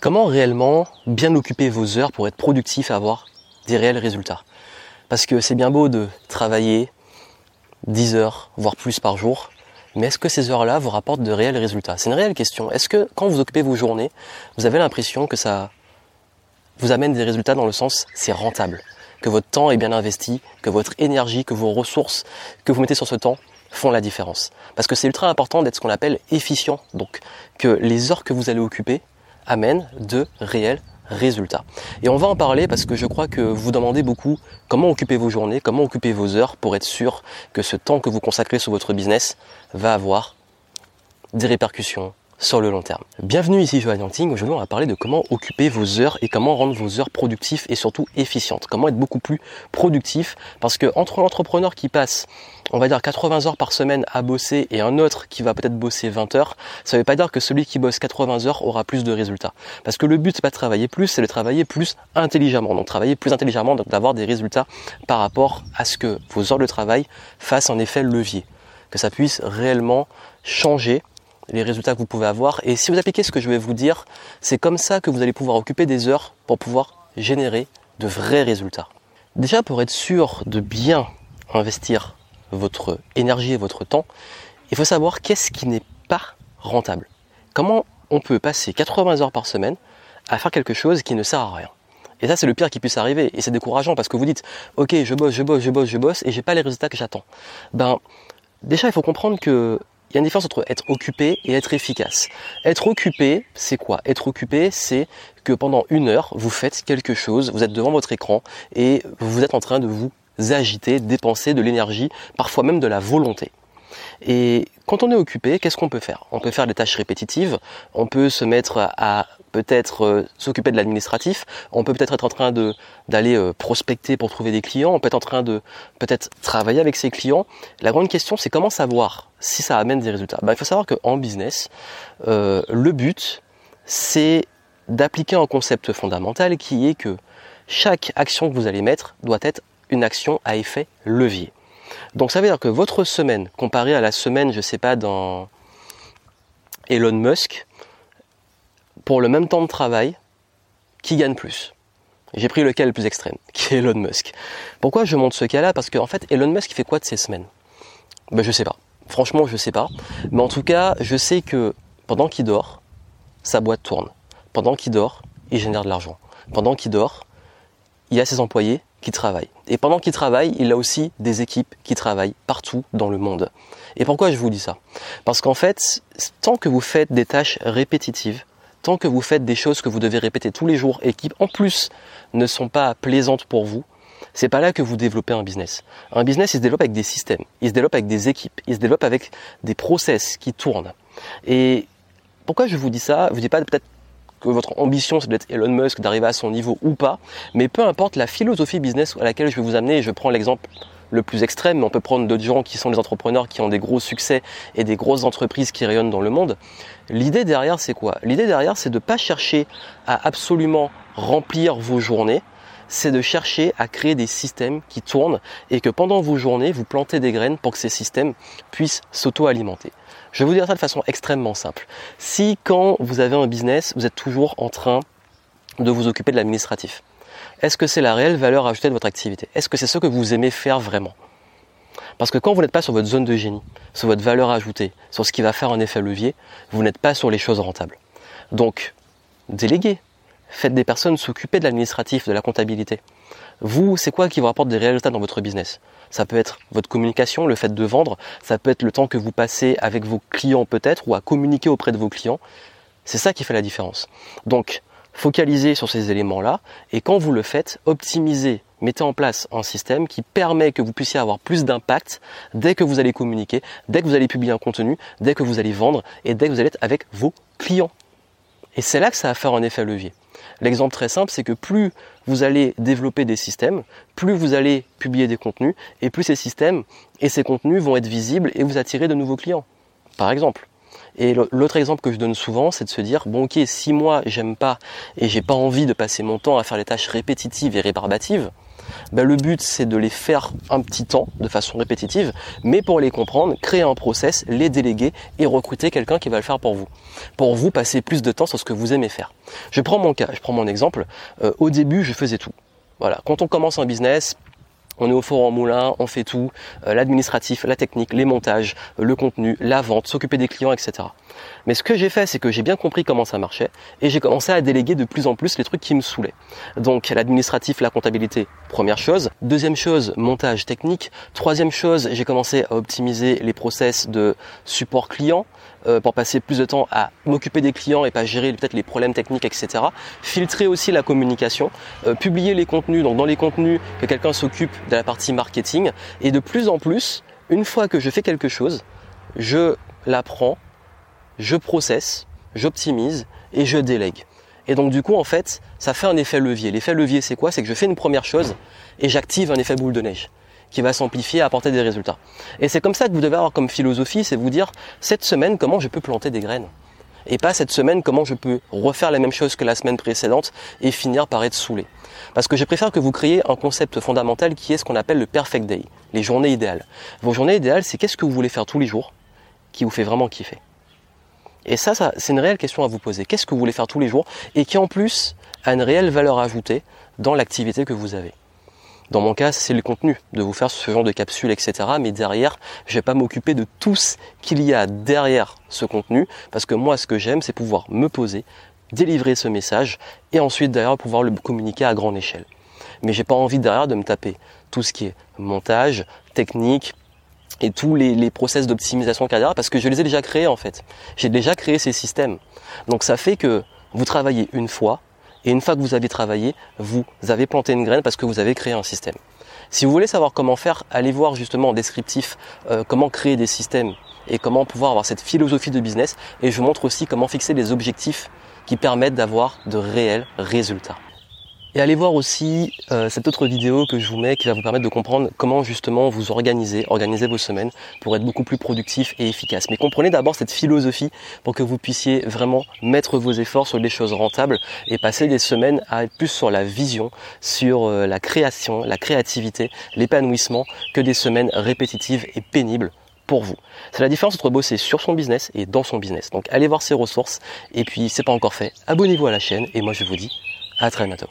Comment réellement bien occuper vos heures pour être productif et avoir des réels résultats? Parce que c'est bien beau de travailler 10 heures, voire plus par jour, mais est-ce que ces heures-là vous rapportent de réels résultats? C'est une réelle question. Est-ce que quand vous occupez vos journées, vous avez l'impression que ça vous amène des résultats dans le sens c'est rentable, que votre temps est bien investi, que votre énergie, que vos ressources que vous mettez sur ce temps font la différence? Parce que c'est ultra important d'être ce qu'on appelle efficient, donc que les heures que vous allez occuper amènent de réels résultats. Et on va en parler parce que je crois que vous demandez beaucoup comment occuper vos journées, comment occuper vos heures pour être sûr que ce temps que vous consacrez sur votre business va avoir des répercussions sur le long terme. Bienvenue ici Joanne Yanting, aujourd'hui on va parler de comment occuper vos heures et comment rendre vos heures productives et surtout efficientes. Comment être beaucoup plus productif parce que entre l'entrepreneur qui passe on va dire 80 heures par semaine à bosser et un autre qui va peut-être bosser 20 heures, ça ne veut pas dire que celui qui bosse 80 heures aura plus de résultats. Parce que le but c'est pas de travailler plus, c'est de travailler plus intelligemment. Donc travailler plus intelligemment, donc d'avoir des résultats par rapport à ce que vos heures de travail fassent en effet levier. Que ça puisse réellement changer les résultats que vous pouvez avoir. Et si vous appliquez ce que je vais vous dire, c'est comme ça que vous allez pouvoir occuper des heures pour pouvoir générer de vrais résultats. Déjà, pour être sûr de bien investir votre énergie et votre temps, il faut savoir qu'est-ce qui n'est pas rentable. Comment on peut passer 80 heures par semaine à faire quelque chose qui ne sert à rien? Et ça, c'est le pire qui puisse arriver. Et c'est décourageant parce que vous dites, ok, je bosse, je bosse, je bosse, je bosse, et j'ai pas les résultats que j'attends. Ben, déjà, il faut comprendre que y a une différence entre être occupé et être efficace. Être occupé, c'est quoi? Être occupé, c'est que pendant une heure, vous faites quelque chose, vous êtes devant votre écran et vous êtes en train de vous agiter, dépenser de l'énergie, parfois même de la volonté. Et quand on est occupé, qu'est-ce qu'on peut faire? On peut faire des tâches répétitives, on peut se mettre à peut-être euh, s'occuper de l'administratif, on peut peut-être être en train d'aller euh, prospecter pour trouver des clients, on peut être en train de peut-être travailler avec ses clients. La grande question, c'est comment savoir si ça amène des résultats? Ben, il faut savoir qu'en business, euh, le but, c'est d'appliquer un concept fondamental qui est que chaque action que vous allez mettre doit être une action à effet levier. Donc ça veut dire que votre semaine, comparée à la semaine, je ne sais pas, dans Elon Musk, pour le même temps de travail, qui gagne plus? J'ai pris le cas le plus extrême, qui est Elon Musk. Pourquoi je montre ce cas-là? Parce qu'en fait, Elon Musk fait quoi de ses semaines? Ben, Je sais pas. Franchement, je sais pas. Mais en tout cas, je sais que pendant qu'il dort, sa boîte tourne. Pendant qu'il dort, il génère de l'argent. Pendant qu'il dort, il a ses employés qui travaillent. Et pendant qu'il travaille, il a aussi des équipes qui travaillent partout dans le monde. Et pourquoi je vous dis ça? Parce qu'en fait, tant que vous faites des tâches répétitives, tant que vous faites des choses que vous devez répéter tous les jours et qui en plus ne sont pas plaisantes pour vous, c'est pas là que vous développez un business. Un business, il se développe avec des systèmes, il se développe avec des équipes, il se développe avec des process qui tournent. Et pourquoi je vous dis ça? Je vous dis pas peut-être que votre ambition c'est d'être Elon Musk, d'arriver à son niveau ou pas, mais peu importe la philosophie business à laquelle je vais vous amener, je prends l'exemple le plus extrême, mais on peut prendre d'autres gens qui sont des entrepreneurs qui ont des gros succès et des grosses entreprises qui rayonnent dans le monde. L'idée derrière, c'est quoi? L'idée derrière, c'est de ne pas chercher à absolument remplir vos journées, c'est de chercher à créer des systèmes qui tournent et que pendant vos journées, vous plantez des graines pour que ces systèmes puissent s'auto-alimenter. Je vais vous dire ça de façon extrêmement simple. Si quand vous avez un business, vous êtes toujours en train de vous occuper de l'administratif, est-ce que c'est la réelle valeur ajoutée de votre activité? Est-ce que c'est ce que vous aimez faire vraiment? Parce que quand vous n'êtes pas sur votre zone de génie, sur votre valeur ajoutée, sur ce qui va faire un effet levier, vous n'êtes pas sur les choses rentables. Donc, déléguez. Faites des personnes s'occuper de l'administratif, de la comptabilité. Vous, c'est quoi qui vous rapporte des résultats dans votre business? Ça peut être votre communication, le fait de vendre, ça peut être le temps que vous passez avec vos clients peut-être, ou à communiquer auprès de vos clients. C'est ça qui fait la différence. Donc, focalisez sur ces éléments-là, et quand vous le faites, optimisez, mettez en place un système qui permet que vous puissiez avoir plus d'impact dès que vous allez communiquer, dès que vous allez publier un contenu, dès que vous allez vendre, et dès que vous allez être avec vos clients. Et c'est là que ça va faire un effet levier. L'exemple très simple, c'est que plus vous allez développer des systèmes, plus vous allez publier des contenus, et plus ces systèmes et ces contenus vont être visibles et vous attirer de nouveaux clients. Par exemple. Et l'autre exemple que je donne souvent, c'est de se dire, bon ok, si moi j'aime pas et j'ai pas envie de passer mon temps à faire les tâches répétitives et rébarbatives, ben, Le but c'est de les faire un petit temps de façon répétitive, mais pour les comprendre, créer un process, les déléguer et recruter quelqu'un qui va le faire pour vous. Pour vous passer plus de temps sur ce que vous aimez faire. Je prends mon cas, je prends mon exemple. Euh, au début je faisais tout. Voilà, quand on commence un business, on est au four en moulin, on fait tout, euh, l'administratif, la technique, les montages, le contenu, la vente, s'occuper des clients, etc. Mais ce que j'ai fait, c'est que j'ai bien compris comment ça marchait et j'ai commencé à déléguer de plus en plus les trucs qui me saoulaient. Donc l'administratif, la comptabilité, première chose. Deuxième chose, montage technique. Troisième chose, j'ai commencé à optimiser les process de support client. Euh, pour passer plus de temps à m'occuper des clients et pas gérer peut-être les problèmes techniques, etc. Filtrer aussi la communication, euh, publier les contenus, donc dans les contenus que quelqu'un s'occupe de la partie marketing. Et de plus en plus, une fois que je fais quelque chose, je l'apprends, je processe, j'optimise et je délègue. Et donc du coup, en fait, ça fait un effet levier. L'effet levier, c'est quoi? C'est que je fais une première chose et j'active un effet boule de neige qui va s'amplifier et apporter des résultats. Et c'est comme ça que vous devez avoir comme philosophie, c'est vous dire, cette semaine, comment je peux planter des graines? Et pas cette semaine comment je peux refaire la même chose que la semaine précédente et finir par être saoulé. Parce que je préfère que vous créiez un concept fondamental qui est ce qu'on appelle le perfect day, les journées idéales. Vos journées idéales, c'est qu'est-ce que vous voulez faire tous les jours qui vous fait vraiment kiffer. Et ça, ça c'est une réelle question à vous poser. Qu'est-ce que vous voulez faire tous les jours et qui en plus a une réelle valeur ajoutée dans l'activité que vous avez. Dans mon cas, c'est le contenu, de vous faire ce genre de capsules, etc. Mais derrière, je vais pas m'occuper de tout ce qu'il y a derrière ce contenu, parce que moi, ce que j'aime, c'est pouvoir me poser, délivrer ce message, et ensuite derrière pouvoir le communiquer à grande échelle. Mais j'ai pas envie derrière de me taper tout ce qui est montage, technique, et tous les, les process d'optimisation carrière parce que je les ai déjà créés en fait. J'ai déjà créé ces systèmes. Donc ça fait que vous travaillez une fois, et une fois que vous avez travaillé, vous avez planté une graine parce que vous avez créé un système. Si vous voulez savoir comment faire, allez voir justement en descriptif euh, comment créer des systèmes et comment pouvoir avoir cette philosophie de business. Et je vous montre aussi comment fixer des objectifs qui permettent d'avoir de réels résultats. Et allez voir aussi euh, cette autre vidéo que je vous mets qui va vous permettre de comprendre comment justement vous organiser, organiser vos semaines pour être beaucoup plus productif et efficace. Mais comprenez d'abord cette philosophie pour que vous puissiez vraiment mettre vos efforts sur des choses rentables et passer des semaines à être plus sur la vision, sur euh, la création, la créativité, l'épanouissement que des semaines répétitives et pénibles pour vous. C'est la différence entre bosser sur son business et dans son business. Donc allez voir ses ressources et puis c'est pas encore fait, abonnez-vous à la chaîne et moi je vous dis à très bientôt.